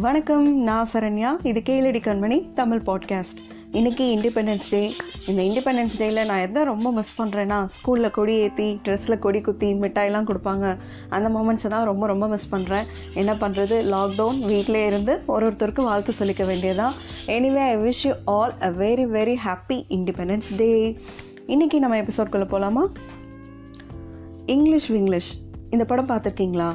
வணக்கம் நான் சரண்யா. இது கேளடி கண்மணி தமிழ் பாட்காஸ்ட் இன்றைக்கி இண்டிபெண்டன்ஸ் டே இந்த இண்டிபெண்டன்ஸ் டேயில் நான் எதை ரொம்ப மிஸ் பண்ணுறேன்னா ஸ்கூலில் கொடி ஏற்றி ட்ரெஸ்ஸில் கொடி குத்தி மிட்டாயெல்லாம் கொடுப்பாங்க. அந்த மூமெண்ட்ஸை தான் ரொம்ப ரொம்ப மிஸ் பண்ணுறேன் என்ன பண்ணுறது லாக்டவுன் வீட்டிலே இருந்து ஒரு ஒருத்தருக்கு வாழ்த்து சொல்லிக்க வேண்டியதான் anyway I wish you all a very very happy independence day இன்றைக்கி நம்ம எபிசோட்குள்ளே போகலாமா இங்கிலீஷ் விங்கிலீஷ் இந்த படம் பார்த்துருக்கீங்களா?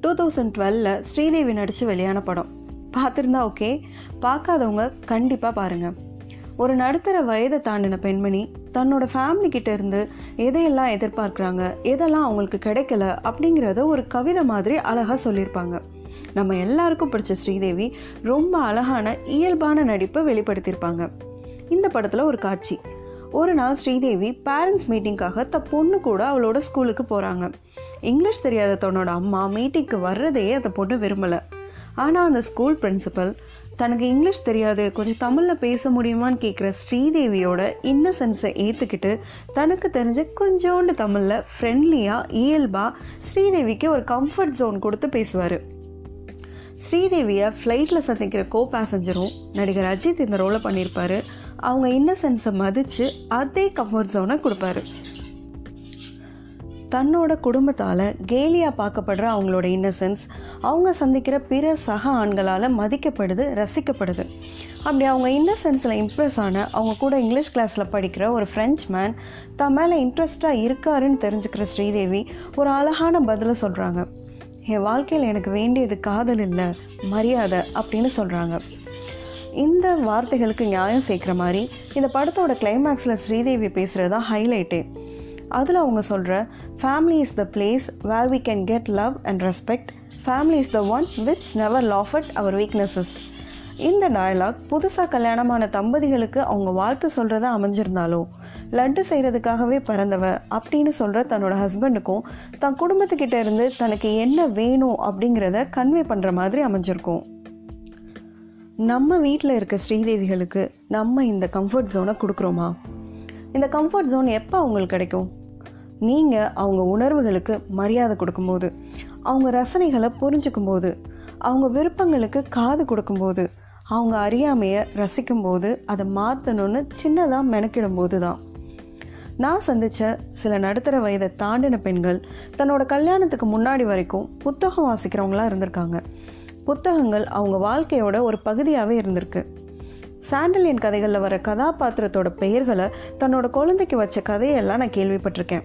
டூ தௌசண்ட் டுவெலில் ஸ்ரீதேவி நடித்து வெளியான படம். பார்த்துருந்தா ஓகே பார்க்காதவங்க கண்டிப்பாக பாருங்கள் ஒரு நடுத்தர வயதை தாண்டின பெண்மணி தன்னோட ஃபேமிலி கிட்ட இருந்து எதையெல்லாம் எதிர்பார்க்குறாங்க எதெல்லாம் அவங்களுக்கு கிடைக்கல அப்படிங்கிறத ஒரு கவிதை மாதிரி அழகாக சொல்லியிருப்பாங்க. நம்ம எல்லாருக்கும் பிடிச்ச ஸ்ரீதேவி ரொம்ப அழகான இயல்பான நடிப்பை வெளிப்படுத்தியிருப்பாங்க. இந்த படத்தில் ஒரு காட்சி. ஒரு நாள் ஸ்ரீதேவி பேரண்ட்ஸ் மீட்டிங்காக த பொண்ணு கூட அவளோட ஸ்கூலுக்கு போகிறாங்க இங்கிலீஷ் தெரியாத தன்னோட அம்மா மீட்டிங்க்கு வர்றதையே அந்த பொண்ணு விரும்பலை. ஆனால் அந்த ஸ்கூல் பிரின்சிபல் தனக்கு இங்கிலீஷ் தெரியாது கொஞ்சம் தமிழில் பேச முடியுமான்னு கேட்குற ஸ்ரீதேவியோட இன்னசென்ஸை ஏற்றுக்கிட்டு தனக்கு தெரிஞ்ச கொஞ்சோண்டு தமிழில் ஃப்ரெண்ட்லியாக இயல்பாக ஸ்ரீதேவிக்கு ஒரு கம்ஃபர்ட் ஜோன் கொடுத்து பேசுவார். ஸ்ரீதேவியை ஃப்ளைட்டில் சந்திக்கிற கோ பேசஞ்சரும் நடிகர் அஜித் இந்த ரோலை பண்ணியிருப்பார் அவங்க இன்னசென்ஸை மதித்து அதே கம்ஃபர்ட் ஜோனை கொடுப்பாரு. தன்னோட குடும்பத்தால் கேலியாக பார்க்கப்படுற அவங்களோட இன்னசென்ஸ் அவங்க சந்திக்கிற பிற சக ஆண்களால் மதிக்கப்படுது ரசிக்கப்படுது. அப்படி அவங்க இன்னசென்ஸில் இம்ப்ரெஸ் ஆன அவங்க கூட இங்கிலீஷ் கிளாஸில் படிக்கிற ஒரு ஃப்ரெஞ்ச் மேன் தான் மேலே இன்ட்ரெஸ்டாக இருக்காருன்னு தெரிஞ்சுக்கிற ஸ்ரீதேவி ஒரு அழகான பதிலை சொல்கிறாங்க என் வாழ்க்கையில் எனக்கு வேண்டியது காதல் இல்லை மரியாதை அப்படின்னு சொல்கிறாங்க இந்த வார்த்தைகளுக்கு நியாயம் சேர்க்குற மாதிரி இந்த படத்தோட கிளைமேக்ஸில் ஸ்ரீதேவி பேசுகிறது தான் ஹைலைட்டே அதில் அவங்க சொல்கிற family is the place where we can get love and respect family is the one which never laugh at our weaknesses இந்த டயலாக் புதுசாக கல்யாணமான தம்பதிகளுக்கு அவங்க வாழ்த்து சொல்கிறத அமைஞ்சிருந்தாலும் லட்டு செய்கிறதுக்காகவே பிறந்தவ அப்படின்னு சொல்கிற தன்னோட ஹஸ்பண்டுக்கும் தன் குடும்பத்துக்கிட்ட இருந்து தனக்கு என்ன வேணும் அப்படிங்கிறத கன்வே பண்ணுற மாதிரி அமைஞ்சிருக்கும். நம்ம வீட்டில் இருக்க ஸ்ரீதேவிகளுக்கு நம்ம இந்த கம்ஃபர்ட் ஜோனை கொடுக்குறோமா? இந்த கம்ஃபர்ட் ஜோன் எப்போ அவங்களுக்கு கிடைக்கும்? நீங்கள் அவங்க உணர்வுகளுக்கு மரியாதை கொடுக்கும்போது அவங்க ரசனைகளை புரிஞ்சுக்கும் போது அவங்க விருப்பங்களுக்கு காது கொடுக்கும்போது அவங்க அறியாமையை ரசிக்கும்போது அதை மாற்றணும்னு சின்னதாக மெனக்கிடும் போது தான். நான் சந்தித்த சில நடுத்தர வயதை தாண்டின பெண்கள் தன்னோட கல்யாணத்துக்கு முன்னாடி வரைக்கும் புத்தகம் வாசிக்கிறவங்களாக இருந்திருக்காங்க. புத்தகங்கள் அவங்க வாழ்க்கையோட ஒரு பகுதியாகவே இருந்திருக்கு. சாண்டலின் கதைகளில் வர கதாபாத்திரத்தோட பெயர்களை தன்னோட குழந்தைக்கு வச்ச கதையெல்லாம் நான் கேள்விப்பட்டிருக்கேன்.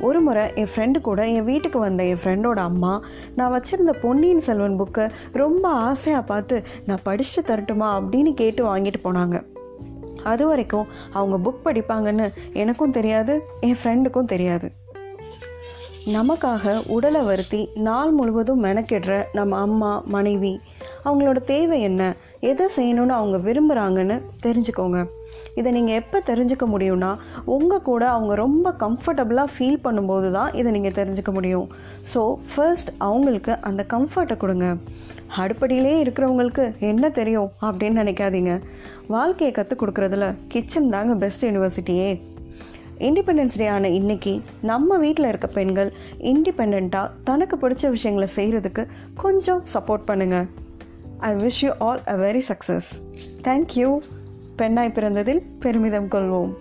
ஒரு முறை என் ஃப்ரெண்டு கூட என் வீட்டுக்கு வந்த என் ஃப்ரெண்டோட அம்மா நான் வச்சுருந்த பொன்னியின் செல்வன் புக்கை ரொம்ப ஆசையாக பார்த்து நான் படித்து தரட்டுமா? அப்படின்னு கேட்டு வாங்கிட்டு போனாங்க. அது வரைக்கும் அவங்க புக் படிப்பாங்கன்னு எனக்கும் தெரியாது என் ஃப்ரெண்டுக்கும் தெரியாது. நமக்காக உடலை வருத்தி நாள் முழுவதும் மெனக்கிடுற நம்ம அம்மா மனைவி அவங்களோட தேவை என்ன? எதை செய்யணும்னு அவங்க விரும்புகிறாங்கன்னு தெரிஞ்சுக்கோங்க. இதை நீங்கள் எப்போ தெரிஞ்சுக்க முடியும்னா உங்கள் கூட அவங்க ரொம்ப கம்ஃபர்டபுளாக ஃபீல் பண்ணும்போது தான் இதை நீங்கள் தெரிஞ்சுக்க முடியும். ஸோ ஃபர்ஸ்ட் அவங்களுக்கு அந்த கம்ஃபர்ட்டை கொடுங்க. அடுப்படியிலே இருக்கிறவங்களுக்கு என்ன தெரியும் அப்படின்னு நினைக்காதீங்க. வாழ்க்கையை கற்றுக் கொடுக்குறதுல கிச்சன் தாங்க பெஸ்ட் யூனிவர்சிட்டியே இண்டிபெண்டன்ஸ் டே ஆன இன்னைக்கு நம்ம வீட்டில் இருக்க பெண்கள் இண்டிபெண்ட்டாக தனக்கு பிடிச்ச விஷயங்களை செய்கிறதுக்கு கொஞ்சம் சப்போர்ட் பண்ணுங்கள் I wish you all a very success thank you பெண்ணாய் பிறந்ததில் பெருமிதம் கொள்வோம்.